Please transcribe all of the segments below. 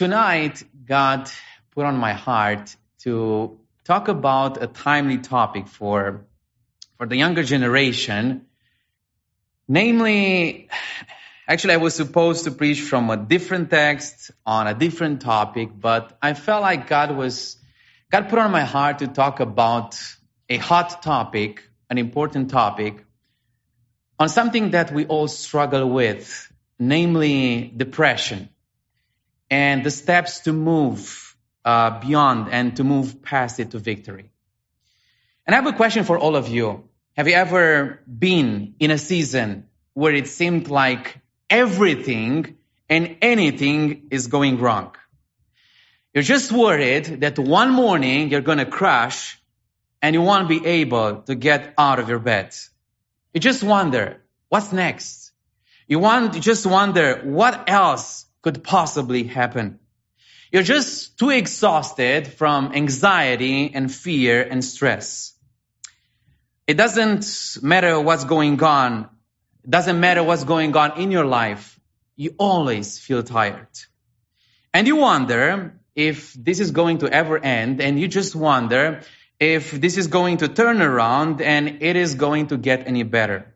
Tonight, God put on my heart to talk about a timely topic for, for the younger generation. Namely, actually, I was supposed to preach from a different text on a different topic, but I felt like God was, God put on my heart to talk about a hot topic, an important topic, on something that we all struggle with, namely depression and the steps to move uh, beyond and to move past it to victory. And I have a question for all of you. Have you ever been in a season where it seemed like everything and anything is going wrong? You're just worried that one morning you're going to crash and you won't be able to get out of your bed. You just wonder, what's next? You want, you just wonder, what else could possibly happen? You're just too exhausted from anxiety and fear and stress. It doesn't matter what's going on. It doesn't matter what's going on in your life. You always feel tired. And you wonder if this is going to ever end and you just wonder if this is going to turn around and it is going to get any better.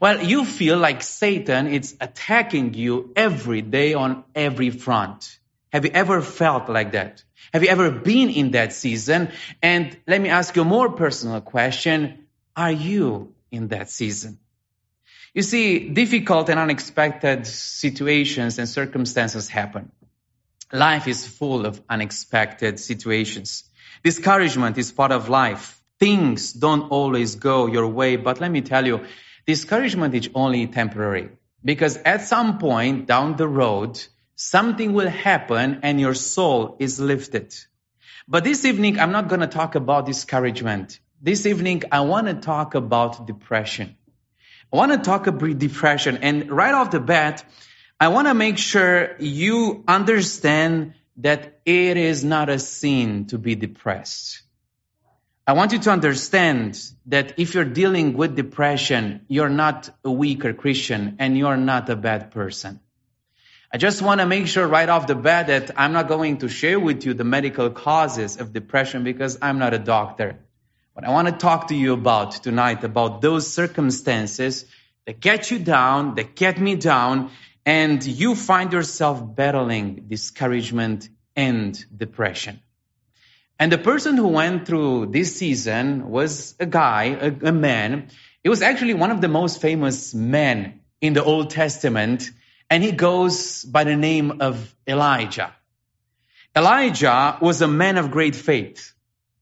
Well, you feel like Satan is attacking you every day on every front. Have you ever felt like that? Have you ever been in that season? And let me ask you a more personal question. Are you in that season? You see, difficult and unexpected situations and circumstances happen. Life is full of unexpected situations. Discouragement is part of life. Things don't always go your way, but let me tell you, discouragement is only temporary. Because at some point down the road, something will happen and your soul is lifted. But this evening, I'm not going to talk about discouragement. This evening, I want to talk about depression. I want to talk about depression. And right off the bat, I want to make sure you understand that it is not a sin to be depressed. I want you to understand that if you're dealing with depression, you're not a weaker Christian and you're not a bad person. I just want to make sure right off the bat that I'm not going to share with you the medical causes of depression because I'm not a doctor. But I want to talk to you about tonight about those circumstances that get you down, that get me down, and you find yourself battling discouragement and depression. And the person who went through this season was a guy, a, a man. It was actually one of the most famous men in the Old Testament, and he goes by the name of Elijah. Elijah was a man of great faith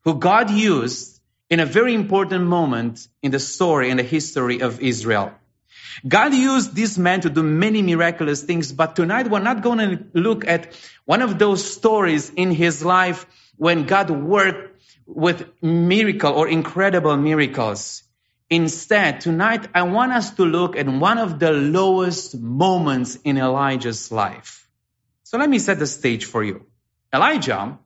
who God used in a very important moment in the story and the history of Israel. God used this man to do many miraculous things, but tonight we're not going to look at one of those stories in his life when God worked with miracle or incredible miracles. Instead, tonight I want us to look at one of the lowest moments in Elijah's life. So let me set the stage for you. Elijah,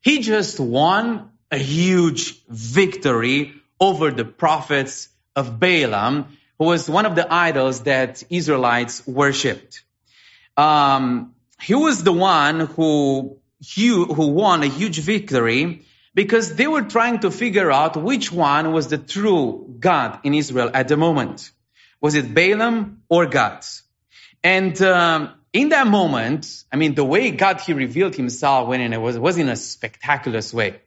he just won a huge victory over the prophets of Baalam who was one of the idols that Israelites worshipped. Um, he was the one who, who won a huge victory because they were trying to figure out which one was the true God in Israel at the moment. Was it Balaam or God? And um, in that moment, I mean, the way God he revealed Himself when it was was in a spectacular way.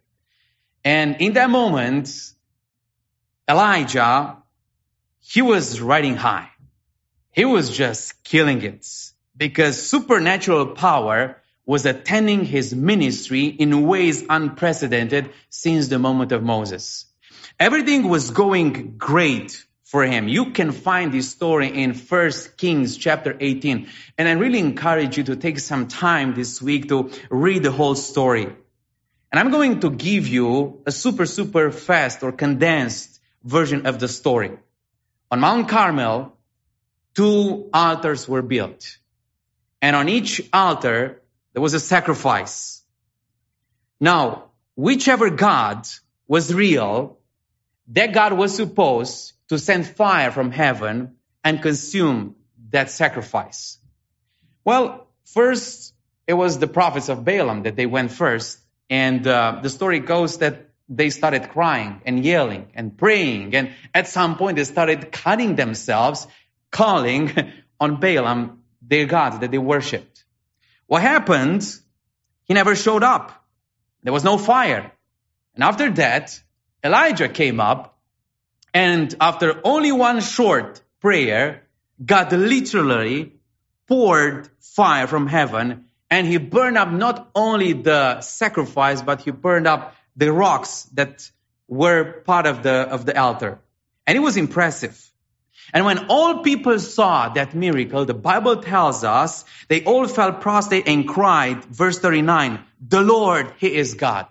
And in that moment, Elijah he was riding high. He was just killing it because supernatural power was attending his ministry in ways unprecedented since the moment of Moses. Everything was going great for him. You can find this story in 1 Kings chapter 18. And I really encourage you to take some time this week to read the whole story. And I'm going to give you a super, super fast or condensed version of the story. On Mount Carmel, two altars were built. And on each altar, there was a sacrifice. Now, whichever God was real, that God was supposed to send fire from heaven and consume that sacrifice. Well, first, it was the prophets of Balaam that they went first. And uh, the story goes that they started crying and yelling and praying. And at some point, they started cutting themselves, calling on Balaam, their God that they worshipped. What happened? He never showed up. There was no fire. And after that, Elijah came up. And after only one short prayer, God literally poured fire from heaven and he burned up not only the sacrifice, but he burned up the rocks that were part of the, of the altar. And it was impressive. And when all people saw that miracle, the Bible tells us they all fell prostrate and cried, verse 39, the Lord, He is God.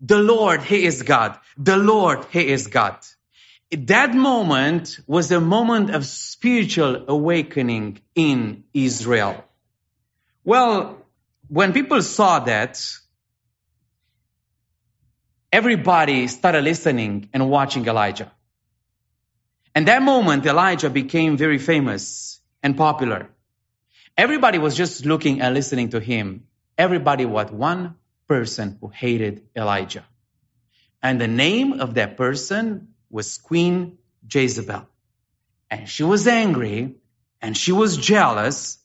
The Lord, He is God. The Lord, He is God. That moment was a moment of spiritual awakening in Israel. Well, when people saw that, everybody started listening and watching Elijah. And that moment, Elijah became very famous and popular. Everybody was just looking and listening to him. Everybody was one person who hated Elijah. And the name of that person was Queen Jezebel. And she was angry and she was jealous.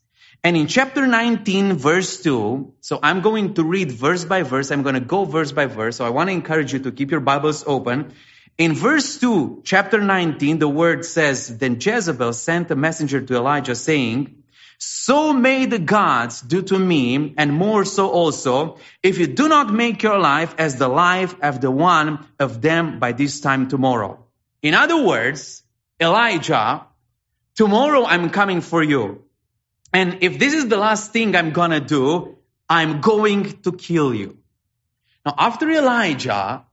And in chapter 19, verse 2, so I'm going to read verse by verse. I'm going to go verse by verse. So I want to encourage you to keep your Bibles open. In verse 2, chapter 19, the word says, Then Jezebel sent a messenger to Elijah saying, so may the gods do to me, and more so also, if you do not make your life as the life of the one of them by this time tomorrow. In other words, Elijah, tomorrow I'm coming for you. And if this is the last thing I'm gonna do, I'm going to kill you. Now, after Elijah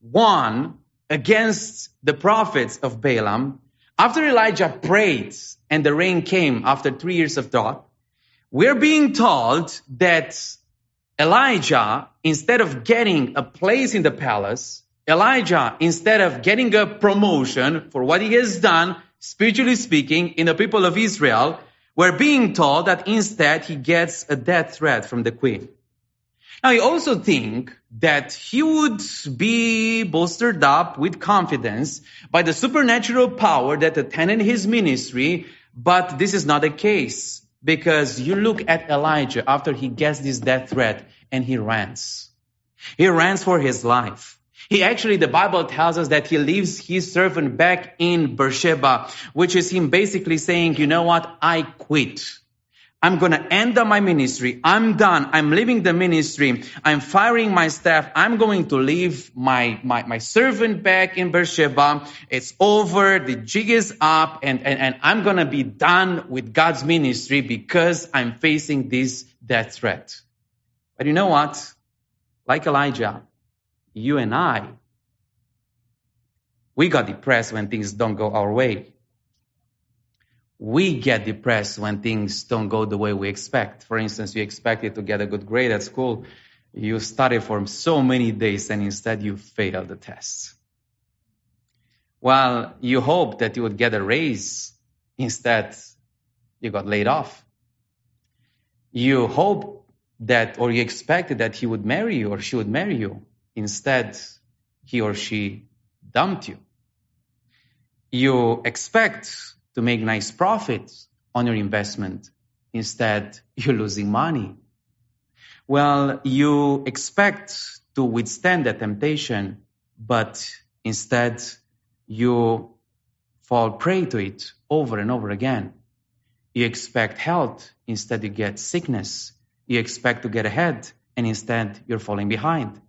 won against the prophets of Balaam, after Elijah prayed and the rain came after three years of drought, we're being told that Elijah, instead of getting a place in the palace, Elijah, instead of getting a promotion for what he has done, spiritually speaking, in the people of Israel, we're being told that instead he gets a death threat from the queen. Now, I also think that he would be bolstered up with confidence by the supernatural power that attended his ministry, but this is not the case because you look at Elijah after he gets this death threat and he runs. He runs for his life. He actually, the Bible tells us that he leaves his servant back in Beersheba, which is him basically saying, you know what? I quit. I'm going to end up my ministry. I'm done. I'm leaving the ministry. I'm firing my staff. I'm going to leave my, my, my servant back in Beersheba. It's over. The jig is up and, and, and I'm going to be done with God's ministry because I'm facing this death threat. But you know what? Like Elijah, you and I, we got depressed when things don't go our way we get depressed when things don't go the way we expect. For instance, you expected to get a good grade at school. You studied for so many days and instead you failed the test. Well, you hoped that you would get a raise. Instead, you got laid off. You hoped that, or you expected that he would marry you or she would marry you. Instead, he or she dumped you. You expect to make nice profits on your investment. Instead, you're losing money. Well, you expect to withstand that temptation, but instead you fall prey to it over and over again. You expect health, instead you get sickness. You expect to get ahead, and instead you're falling behind.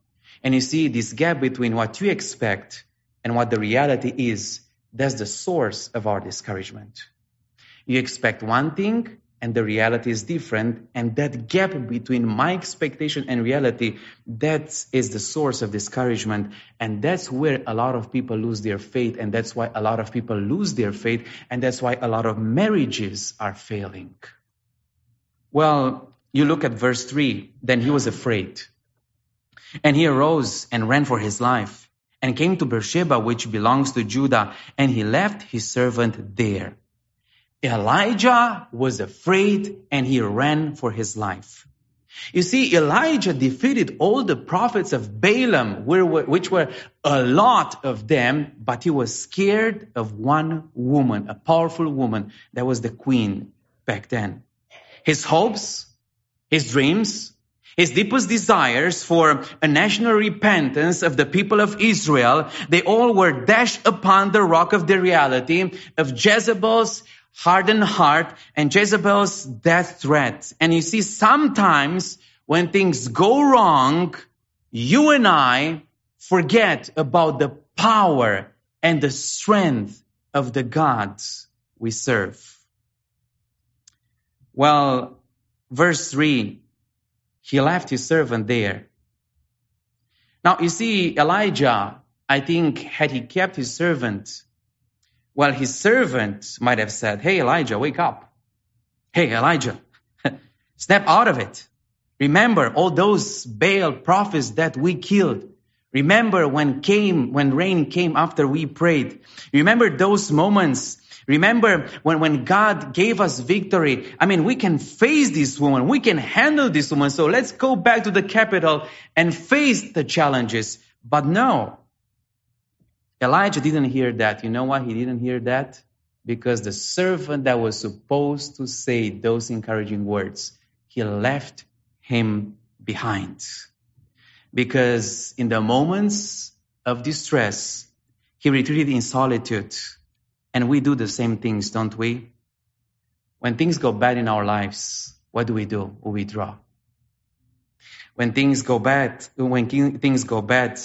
And you see this gap between what you expect and what the reality is that's the source of our discouragement. You expect one thing and the reality is different. And that gap between my expectation and reality, that is the source of discouragement. And that's where a lot of people lose their faith. And that's why a lot of people lose their faith. And that's why a lot of marriages are failing. Well, you look at verse three, then he was afraid. And he arose and ran for his life and came to Beersheba, which belongs to Judah, and he left his servant there. Elijah was afraid and he ran for his life. You see, Elijah defeated all the prophets of Balaam, which were a lot of them, but he was scared of one woman, a powerful woman that was the queen back then. His hopes, his dreams, his deepest desires for a national repentance of the people of Israel, they all were dashed upon the rock of the reality of Jezebel's hardened heart and Jezebel's death threats. And you see, sometimes when things go wrong, you and I forget about the power and the strength of the gods we serve. Well, verse 3, he left his servant there. Now, you see, Elijah, I think, had he kept his servant, well, his servant might have said, Hey, Elijah, wake up. Hey, Elijah, snap out of it. Remember all those Baal prophets that we killed. Remember when came, when rain came after we prayed. Remember those moments. Remember when, when God gave us victory. I mean, we can face this woman. We can handle this woman. So let's go back to the capital and face the challenges. But no, Elijah didn't hear that. You know why he didn't hear that? Because the servant that was supposed to say those encouraging words, he left him behind. Because in the moments of distress, he retreated in solitude. And we do the same things, don't we? When things go bad in our lives, what do we do? We withdraw. When things go bad, when things go bad,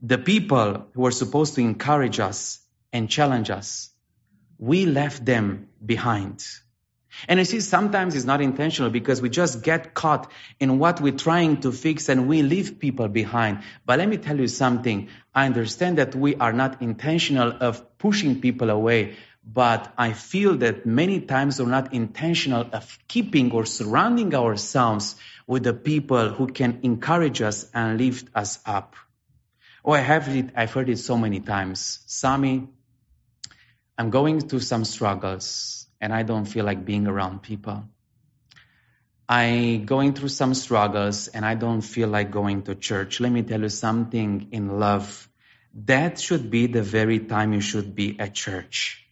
the people who are supposed to encourage us and challenge us, we left them behind. And you see, sometimes it's not intentional because we just get caught in what we're trying to fix and we leave people behind. But let me tell you something. I understand that we are not intentional of pushing people away, but I feel that many times we're not intentional of keeping or surrounding ourselves with the people who can encourage us and lift us up. Oh, I have it, I've heard it so many times. Sami, I'm going through some struggles and I don't feel like being around people. I'm going through some struggles and I don't feel like going to church. Let me tell you something in love. That should be the very time you should be at church.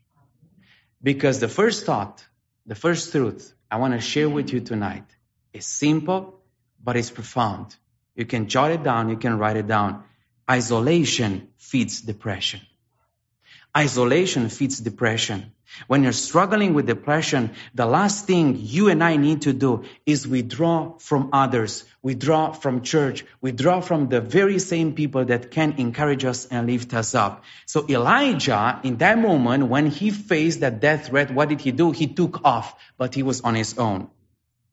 Because the first thought, the first truth I want to share with you tonight is simple, but it's profound. You can jot it down, you can write it down. Isolation feeds depression. Isolation feeds depression. When you're struggling with depression, the last thing you and I need to do is withdraw from others, withdraw from church, withdraw from the very same people that can encourage us and lift us up. So Elijah, in that moment, when he faced that death threat, what did he do? He took off, but he was on his own.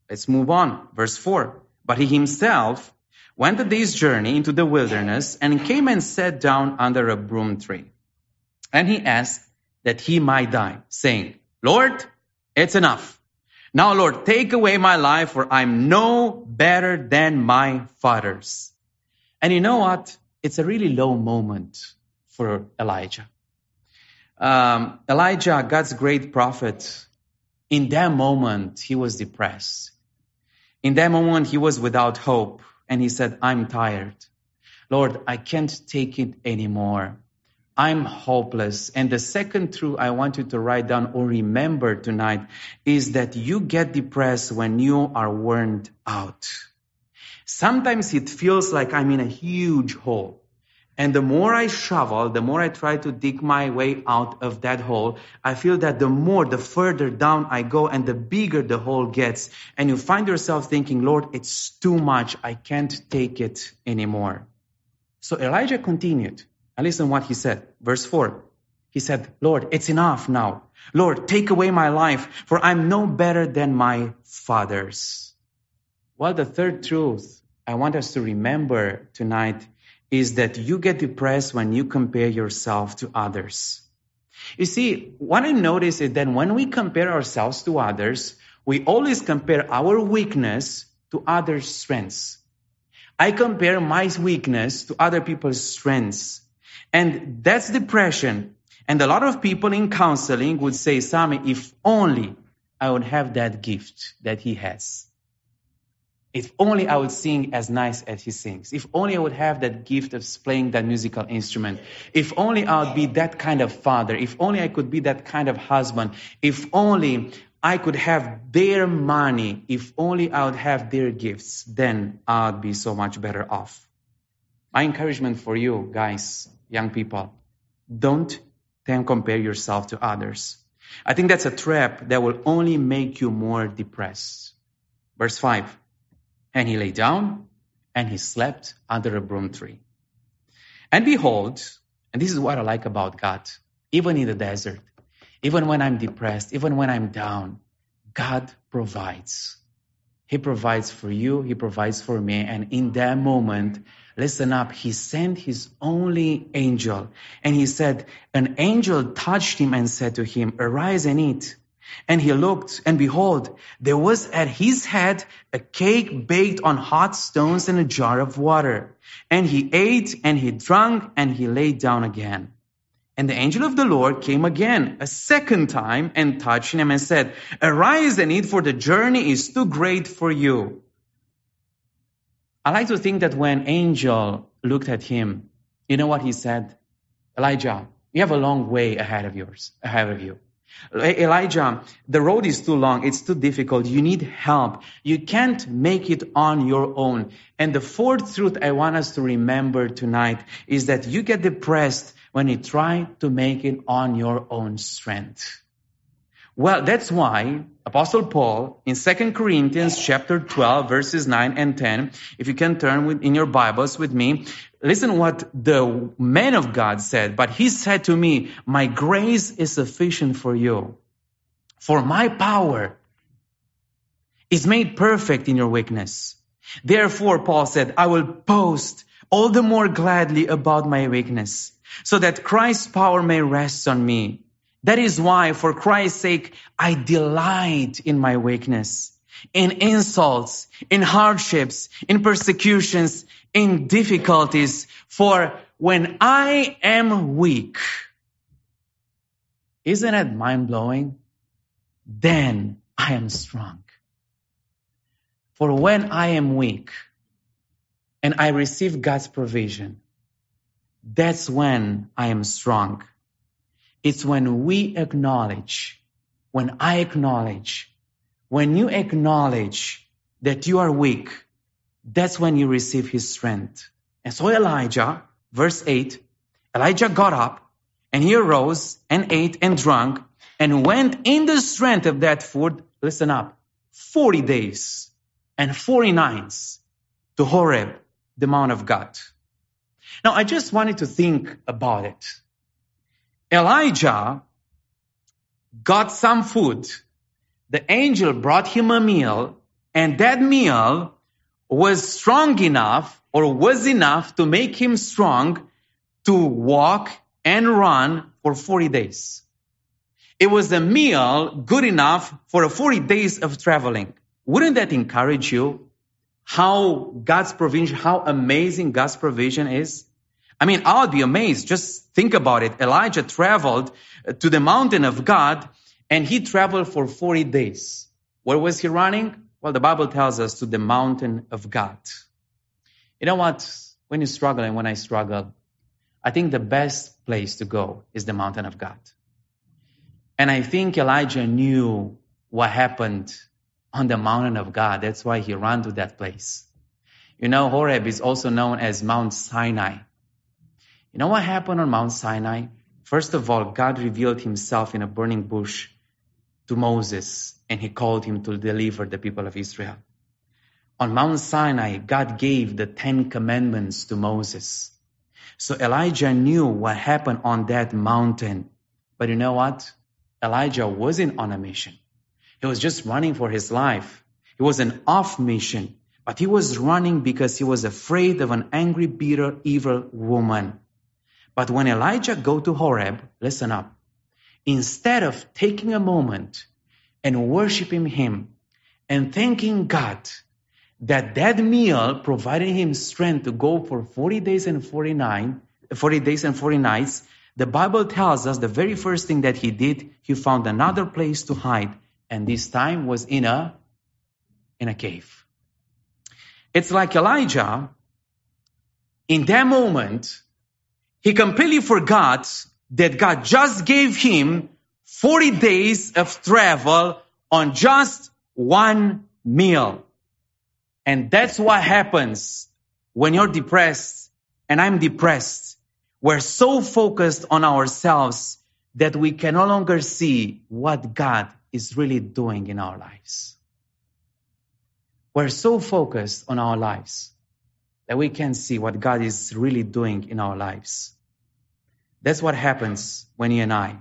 Let's move on. Verse 4. But he himself went a day's journey into the wilderness and came and sat down under a broom tree. And he asked that he might die, saying, Lord, it's enough. Now, Lord, take away my life, for I'm no better than my fathers. And you know what? It's a really low moment for Elijah. Um, Elijah, God's great prophet, in that moment, he was depressed. In that moment, he was without hope and he said, I'm tired. Lord, I can't take it anymore. I'm hopeless. And the second truth I want you to write down or remember tonight is that you get depressed when you are worn out. Sometimes it feels like I'm in a huge hole. And the more I shovel, the more I try to dig my way out of that hole, I feel that the more, the further down I go and the bigger the hole gets. And you find yourself thinking, Lord, it's too much. I can't take it anymore. So Elijah continued. And listen what he said. Verse 4. He said, Lord, it's enough now. Lord, take away my life, for I'm no better than my fathers. Well, the third truth I want us to remember tonight is that you get depressed when you compare yourself to others. You see, what I notice is that when we compare ourselves to others, we always compare our weakness to others' strengths. I compare my weakness to other people's strengths. And that's depression. And a lot of people in counseling would say, Sami, if only I would have that gift that he has. If only I would sing as nice as he sings. If only I would have that gift of playing that musical instrument. If only I would be that kind of father. If only I could be that kind of husband. If only I could have their money. If only I would have their gifts. Then I'd be so much better off. My encouragement for you guys, young people, don't then compare yourself to others. I think that's a trap that will only make you more depressed. Verse 5 And he lay down and he slept under a broom tree. And behold, and this is what I like about God, even in the desert, even when I'm depressed, even when I'm down, God provides. He provides for you, He provides for me. And in that moment, listen up, He sent His only angel. And He said, An angel touched him and said to him, Arise and eat. And he looked, and behold, there was at his head a cake baked on hot stones and a jar of water. And he ate and he drank and he lay down again. And the angel of the Lord came again a second time and touched him and said, Arise and eat, for the journey is too great for you. I like to think that when angel looked at him, you know what he said? Elijah, you have a long way ahead of yours, ahead of you. Elijah, the road is too long. It's too difficult. You need help. You can't make it on your own. And the fourth truth I want us to remember tonight is that you get depressed when you try to make it on your own strength. Well, that's why Apostle Paul in 2 Corinthians chapter 12 verses 9 and 10, if you can turn with, in your Bibles with me, listen what the man of God said. But he said to me, my grace is sufficient for you. For my power is made perfect in your weakness. Therefore, Paul said, I will boast all the more gladly about my weakness so that Christ's power may rest on me. That is why, for Christ's sake, I delight in my weakness, in insults, in hardships, in persecutions, in difficulties. For when I am weak, isn't it mind blowing? Then I am strong. For when I am weak and I receive God's provision, that's when I am strong. It's when we acknowledge, when I acknowledge, when you acknowledge that you are weak, that's when you receive his strength. And so Elijah, verse 8, Elijah got up and he arose and ate and drank and went in the strength of that food, listen up, 40 days and 40 nights to Horeb, the Mount of God. Now, I just wanted to think about it. Elijah got some food. The angel brought him a meal, and that meal was strong enough or was enough to make him strong to walk and run for 40 days. It was a meal good enough for 40 days of traveling. Wouldn't that encourage you? How God's provision, how amazing God's provision is? I mean, I would be amazed. Just think about it. Elijah traveled to the mountain of God and he traveled for 40 days. Where was he running? Well, the Bible tells us to the mountain of God. You know what? When you struggle and when I struggle, I think the best place to go is the mountain of God. And I think Elijah knew what happened on the mountain of God. That's why he ran to that place. You know, Horeb is also known as Mount Sinai. You know what happened on Mount Sinai? First of all, God revealed himself in a burning bush to Moses and he called him to deliver the people of Israel. On Mount Sinai, God gave the Ten Commandments to Moses. So Elijah knew what happened on that mountain. But you know what? Elijah wasn't on a mission. He was just running for his life. He was an off mission, but he was running because he was afraid of an angry, bitter, evil woman. But when Elijah go to Horeb, listen up. Instead of taking a moment and worshiping him and thanking God that that meal provided him strength to go for 40 days and 49, 40 days and 40 nights, the Bible tells us the very first thing that he did, he found another place to hide. And this time was in a, in a cave. It's like Elijah, in that moment, he completely forgot that God just gave him 40 days of travel on just one meal. And that's what happens when you're depressed and I'm depressed. We're so focused on ourselves that we can no longer see what God is really doing in our lives. We're so focused on our lives that we can't see what God is really doing in our lives. That's what happens when you and I,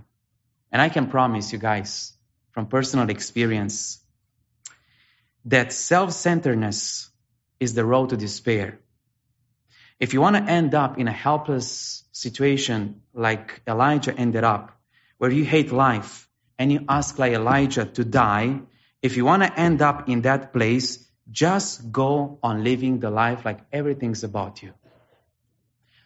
and I can promise you guys from personal experience, that self-centeredness is the road to despair. If you want to end up in a helpless situation like Elijah ended up, where you hate life and you ask like Elijah to die, if you want to end up in that place, just go on living the life like everything's about you.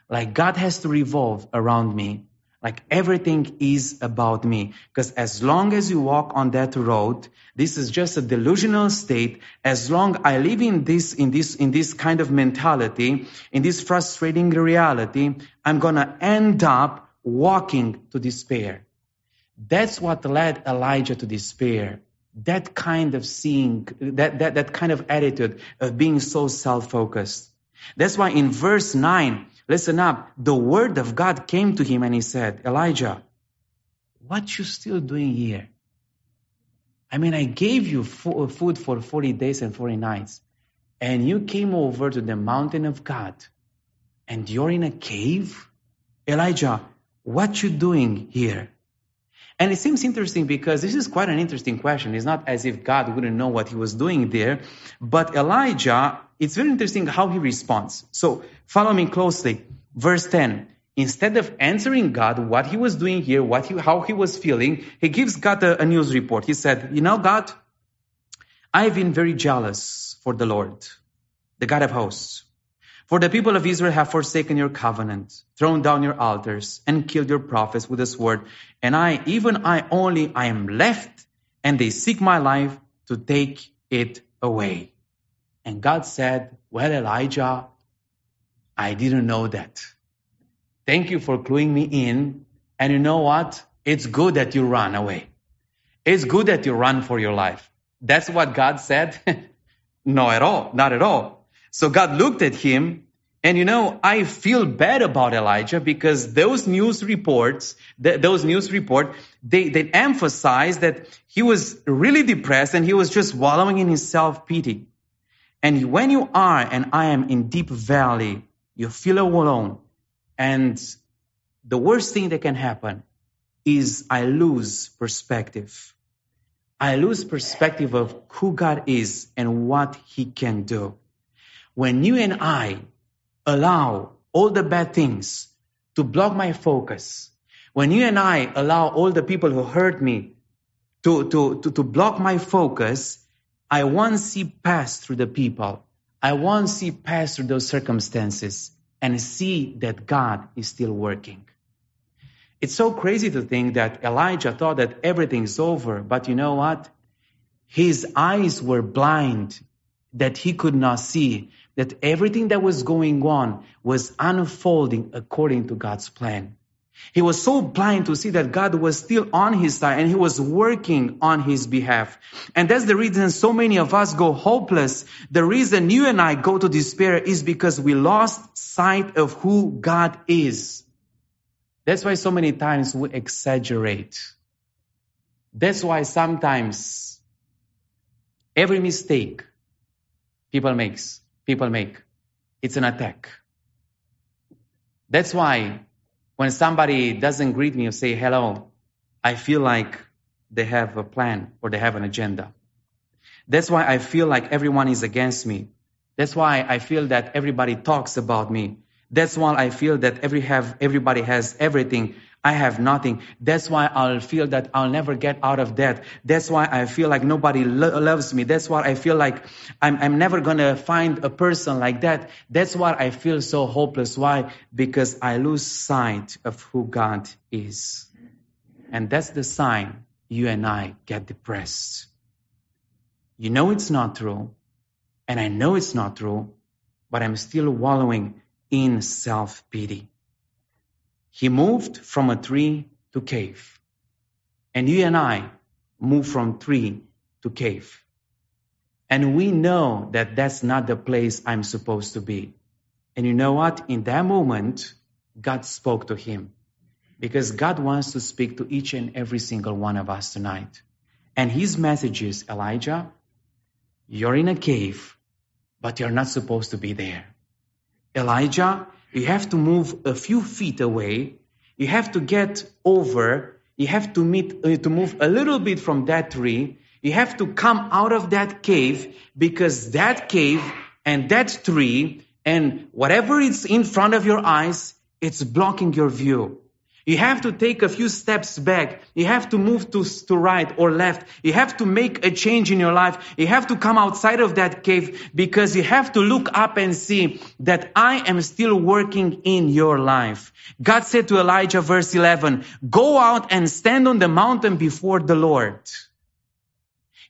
Like God has to revolve around me. Like everything is about me. Because as long as you walk on that road, this is just a delusional state. As long I live in this, in this, in this kind of mentality, in this frustrating reality, I'm gonna end up walking to despair. That's what led Elijah to despair. That kind of seeing, that, that, that kind of attitude of being so self-focused. That's why in verse 9, listen up, the word of God came to him and he said, Elijah, what you still doing here? I mean, I gave you food for 40 days and 40 nights, and you came over to the mountain of God, and you're in a cave? Elijah, what you doing here? And it seems interesting because this is quite an interesting question. It's not as if God wouldn't know what he was doing there. But Elijah, it's very interesting how he responds. So follow me closely. Verse 10. Instead of answering God what he was doing here, what he, how he was feeling, he gives God a, a news report. He said, you know, God, I've been very jealous for the Lord, the God of hosts. For the people of Israel have forsaken your covenant, thrown down your altars, and killed your prophets with a sword. And I, even I only, I am left, and they seek my life to take it away. And God said, Well, Elijah, I didn't know that. Thank you for cluing me in. And you know what? It's good that you run away. It's good that you run for your life. That's what God said? no, at all. Not at all. So God looked at him and you know, I feel bad about Elijah because those news reports, th- those news report, they, they emphasize that he was really depressed and he was just wallowing in his self-pity. And when you are, and I am in deep valley, you feel alone. And the worst thing that can happen is I lose perspective. I lose perspective of who God is and what he can do. When you and I allow all the bad things to block my focus, when you and I allow all the people who hurt me to, to, to, to block my focus, I won't see past through the people. I won't see past through those circumstances and see that God is still working. It's so crazy to think that Elijah thought that everything's over, but you know what? His eyes were blind that he could not see that everything that was going on was unfolding according to God's plan. He was so blind to see that God was still on his side and he was working on his behalf. And that's the reason so many of us go hopeless. The reason you and I go to despair is because we lost sight of who God is. That's why so many times we exaggerate. That's why sometimes every mistake people makes people make. It's an attack. That's why when somebody doesn't greet me or say hello, I feel like they have a plan or they have an agenda. That's why I feel like everyone is against me. That's why I feel that everybody talks about me. That's why I feel that every have, everybody has everything I have nothing. That's why I'll feel that I'll never get out of debt. That's why I feel like nobody lo- loves me. That's why I feel like I'm, I'm never gonna find a person like that. That's why I feel so hopeless. Why? Because I lose sight of who God is. And that's the sign you and I get depressed. You know it's not true. And I know it's not true. but I'm still wallowing in self pity. He moved from a tree to cave. And you and I move from tree to cave. And we know that that's not the place I'm supposed to be. And you know what? In that moment, God spoke to him. Because God wants to speak to each and every single one of us tonight. And his message is Elijah, you're in a cave, but you're not supposed to be there. Elijah, you have to move a few feet away. You have to get over. You have to meet, uh, to move a little bit from that tree. You have to come out of that cave because that cave and that tree and whatever is in front of your eyes, it's blocking your view. You have to take a few steps back. You have to move to, to right or left. You have to make a change in your life. You have to come outside of that cave because you have to look up and see that I am still working in your life. God said to Elijah, verse 11, go out and stand on the mountain before the Lord.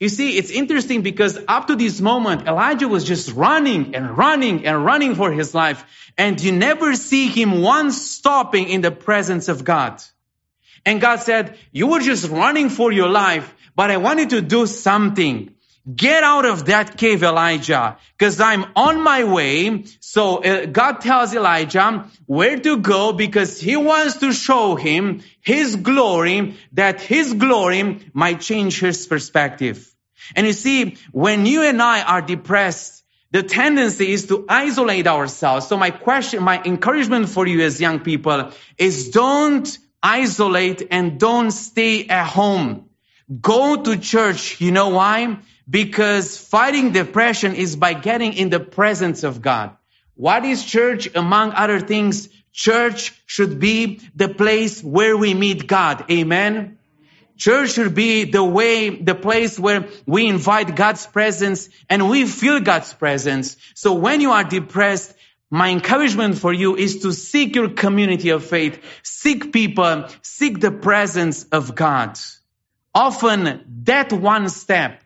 You see, it's interesting because up to this moment, Elijah was just running and running and running for his life. And you never see him once stopping in the presence of God. And God said, you were just running for your life, but I wanted to do something. Get out of that cave, Elijah, because I'm on my way. So uh, God tells Elijah where to go because he wants to show him his glory, that his glory might change his perspective. And you see, when you and I are depressed, the tendency is to isolate ourselves. So my question, my encouragement for you as young people is don't isolate and don't stay at home. Go to church. You know why? Because fighting depression is by getting in the presence of God. What is church? Among other things, church should be the place where we meet God. Amen. Church should be the way, the place where we invite God's presence and we feel God's presence. So when you are depressed, my encouragement for you is to seek your community of faith, seek people, seek the presence of God. Often that one step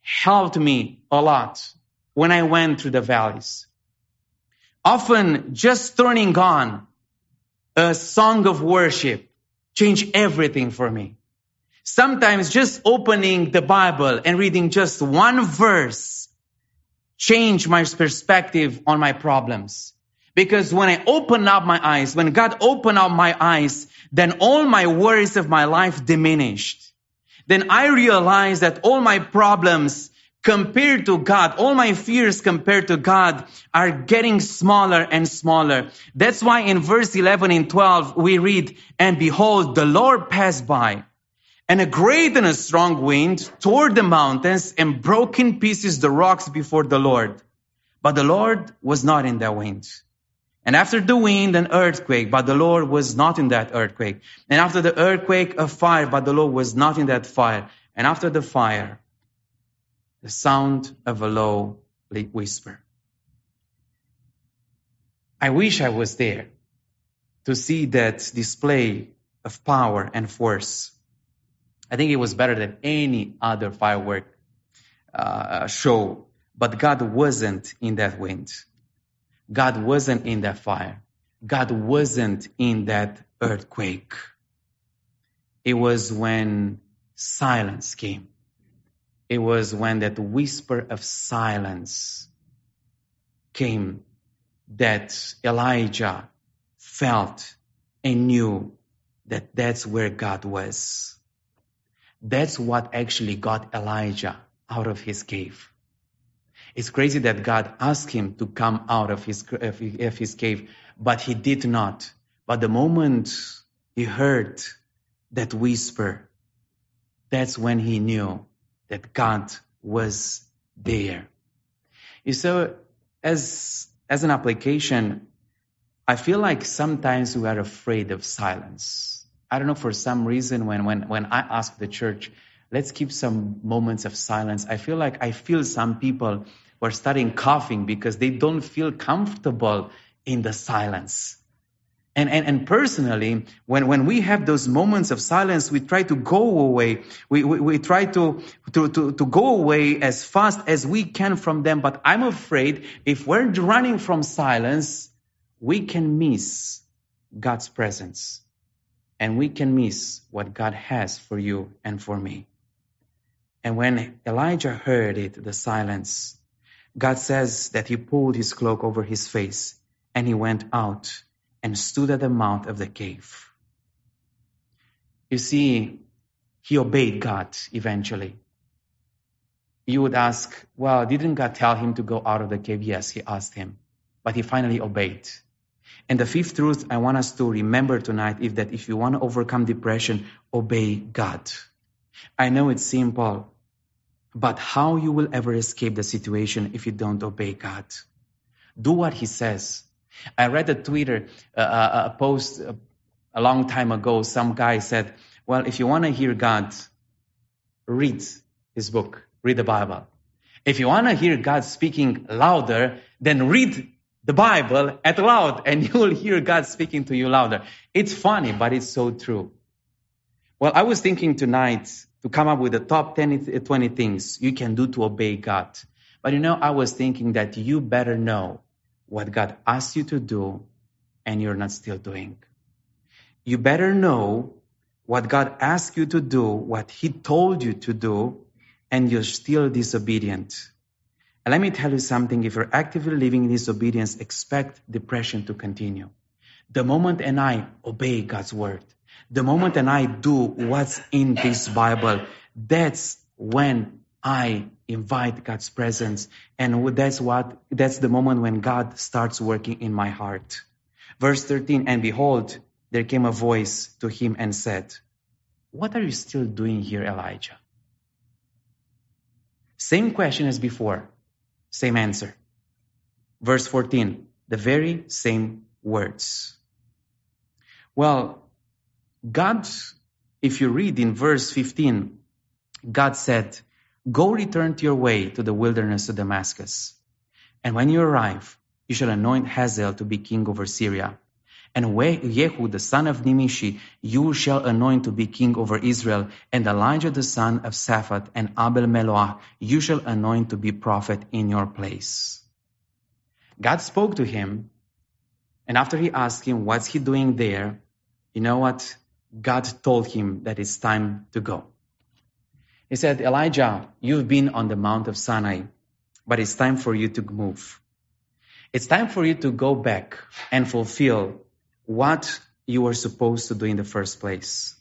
helped me a lot when I went through the valleys. Often just turning on a song of worship changed everything for me. Sometimes just opening the Bible and reading just one verse changed my perspective on my problems. Because when I open up my eyes, when God opened up my eyes, then all my worries of my life diminished. Then I realized that all my problems compared to God, all my fears compared to God are getting smaller and smaller. That's why in verse 11 and 12 we read, and behold, the Lord passed by and a great and a strong wind tore the mountains and broke in pieces the rocks before the Lord. But the Lord was not in that wind. And after the wind, an earthquake, but the Lord was not in that earthquake. And after the earthquake, a fire, but the Lord was not in that fire. And after the fire, the sound of a low whisper. I wish I was there to see that display of power and force. I think it was better than any other firework uh, show. But God wasn't in that wind. God wasn't in that fire. God wasn't in that earthquake. It was when silence came. It was when that whisper of silence came that Elijah felt and knew that that's where God was. That's what actually got Elijah out of his cave. It's crazy that God asked him to come out of his, of his cave, but he did not. But the moment he heard that whisper, that's when he knew that God was there. You so as, as an application, I feel like sometimes we are afraid of silence. I don't know, for some reason, when, when, when I ask the church, let's keep some moments of silence, I feel like I feel some people were starting coughing because they don't feel comfortable in the silence. And, and, and personally, when, when we have those moments of silence, we try to go away. We, we, we try to, to, to, to go away as fast as we can from them. But I'm afraid if we're running from silence, we can miss God's presence. And we can miss what God has for you and for me. And when Elijah heard it, the silence, God says that he pulled his cloak over his face and he went out and stood at the mouth of the cave. You see, he obeyed God eventually. You would ask, well, didn't God tell him to go out of the cave? Yes, he asked him, but he finally obeyed. And the fifth truth I want us to remember tonight is that if you want to overcome depression, obey God. I know it's simple, but how you will ever escape the situation if you don't obey God? Do what He says. I read a Twitter uh, uh a post uh, a long time ago. Some guy said, "Well, if you want to hear God, read His book, read the Bible. If you want to hear God speaking louder, then read the Bible at loud, and you will hear God speaking to you louder." It's funny, but it's so true. Well, I was thinking tonight to come up with the top 10, uh, 20 things you can do to obey God. But you know, I was thinking that you better know what God asked you to do and you're not still doing. You better know what God asked you to do, what He told you to do, and you're still disobedient. And let me tell you something if you're actively living in disobedience, expect depression to continue. The moment and I obey God's word, the moment and I do what's in this Bible, that's when I invite God's presence. And that's what, that's the moment when God starts working in my heart. Verse 13, and behold, there came a voice to him and said, what are you still doing here, Elijah? Same question as before, same answer. Verse 14, the very same words. Well, God, if you read in verse 15, God said, Go return to your way to the wilderness of Damascus. And when you arrive, you shall anoint Hazael to be king over Syria. And Jehu, the son of Nimshi, you shall anoint to be king over Israel. And Elijah, the son of Shaphat, and Abel Meholah, you shall anoint to be prophet in your place. God spoke to him. And after he asked him, what's he doing there? You know what? God told him that it's time to go. He said, Elijah, you've been on the Mount of Sinai, but it's time for you to move. It's time for you to go back and fulfill what you were supposed to do in the first place.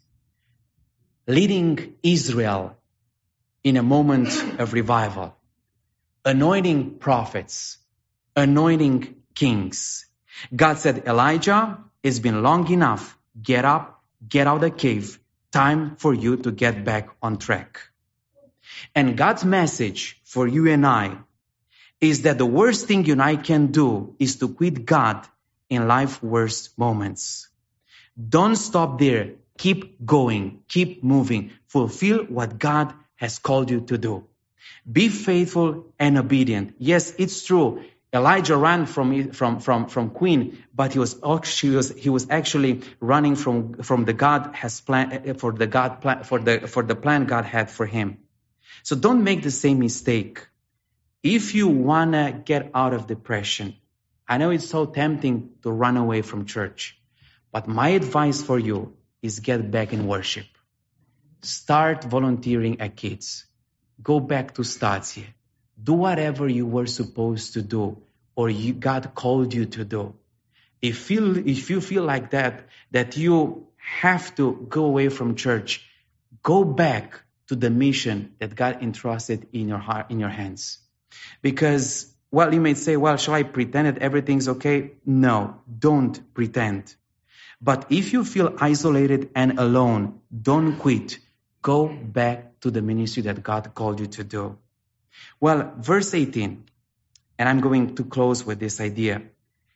Leading Israel in a moment of revival, anointing prophets, anointing kings. God said, Elijah, it's been long enough. Get up get out of the cave. Time for you to get back on track. And God's message for you and I is that the worst thing you and I can do is to quit God in life's worst moments. Don't stop there. Keep going. Keep moving. Fulfill what God has called you to do. Be faithful and obedient. Yes, it's true. Elijah ran from, from, from, from Queen, but he was, he was, he was actually running from, from the God has plan, eh, for the God plan, for the, for the plan God had for him. So don't make the same mistake. If you want to get out of depression, I know it's so tempting to run away from church, but my advice for you is get back in worship. Start volunteering at kids. Go back to Stasi. Do whatever you were supposed to do or you, God called you to do. If you, if you feel like that, that you have to go away from church, go back to the mission that God entrusted in your heart, in your hands. Because, well, you may say, well, shall I pretend that everything's okay? No, don't pretend. But if you feel isolated and alone, don't quit. Go back to the ministry that God called you to do. Well, verse 18, and I'm going to close with this idea.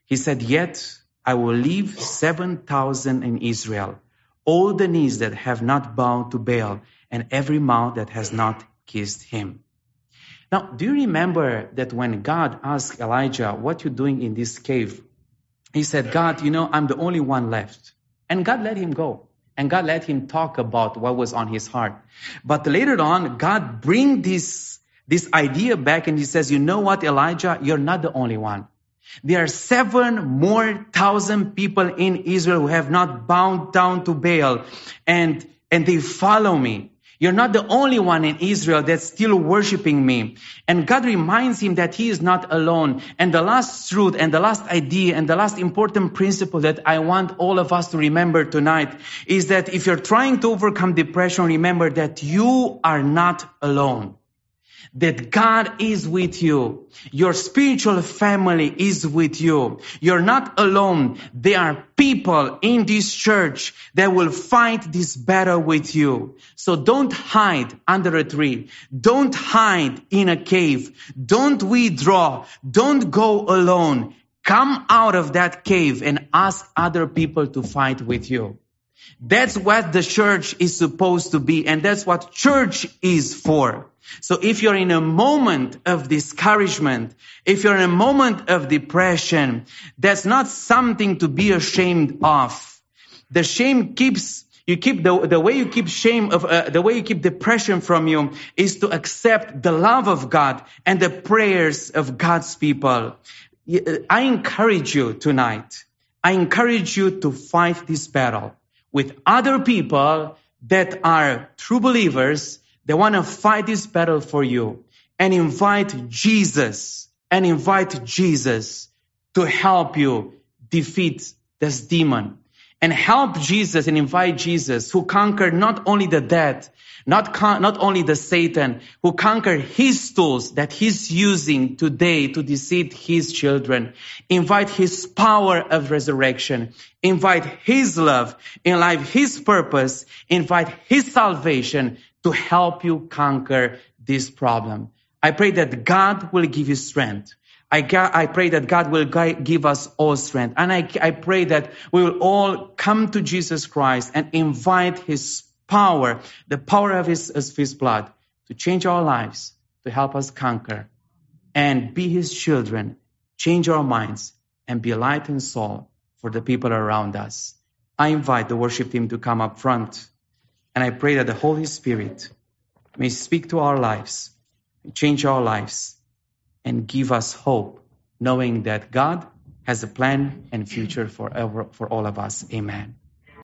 He said, Yet I will leave 7,000 in Israel, all the knees that have not bowed to Baal, and every mouth that has not kissed him. Now, do you remember that when God asked Elijah, What you doing in this cave? he said, God, you know, I'm the only one left. And God let him go. And God let him talk about what was on his heart. But later on, God bring this, this idea back and he says, you know what, Elijah, you're not the only one. There are seven more thousand people in Israel who have not bowed down to Baal and, and they follow me. You're not the only one in Israel that's still worshiping me. And God reminds him that he is not alone. And the last truth and the last idea and the last important principle that I want all of us to remember tonight is that if you're trying to overcome depression, remember that you are not alone that God is with you. Your spiritual family is with you. You're not alone. There are people in this church that will fight this battle with you. So don't hide under a tree. Don't hide in a cave. Don't withdraw. Don't go alone. Come out of that cave and ask other people to fight with you. That's what the church is supposed to be, and that's what church is for. So if you're in a moment of discouragement, if you're in a moment of depression, that's not something to be ashamed of. The shame keeps you keep the, the way you keep shame of uh, the way you keep depression from you is to accept the love of God and the prayers of God's people. I encourage you tonight. I encourage you to fight this battle with other people that are true believers. They want to fight this battle for you and invite Jesus and invite Jesus to help you defeat this demon and help Jesus and invite Jesus who conquered not only the death, not, con- not only the Satan, who conquered his tools that he's using today to deceive his children. Invite his power of resurrection. Invite his love. Invite his purpose. Invite his salvation to help you conquer this problem. I pray that God will give you strength I, I pray that God will give us all strength. And I, I pray that we will all come to Jesus Christ and invite His power, the power of His, of His blood, to change our lives, to help us conquer and be His children, change our minds, and be light and salt for the people around us. I invite the worship team to come up front. And I pray that the Holy Spirit may speak to our lives, change our lives, and give us hope, knowing that God has a plan and future for, for all of us. Amen.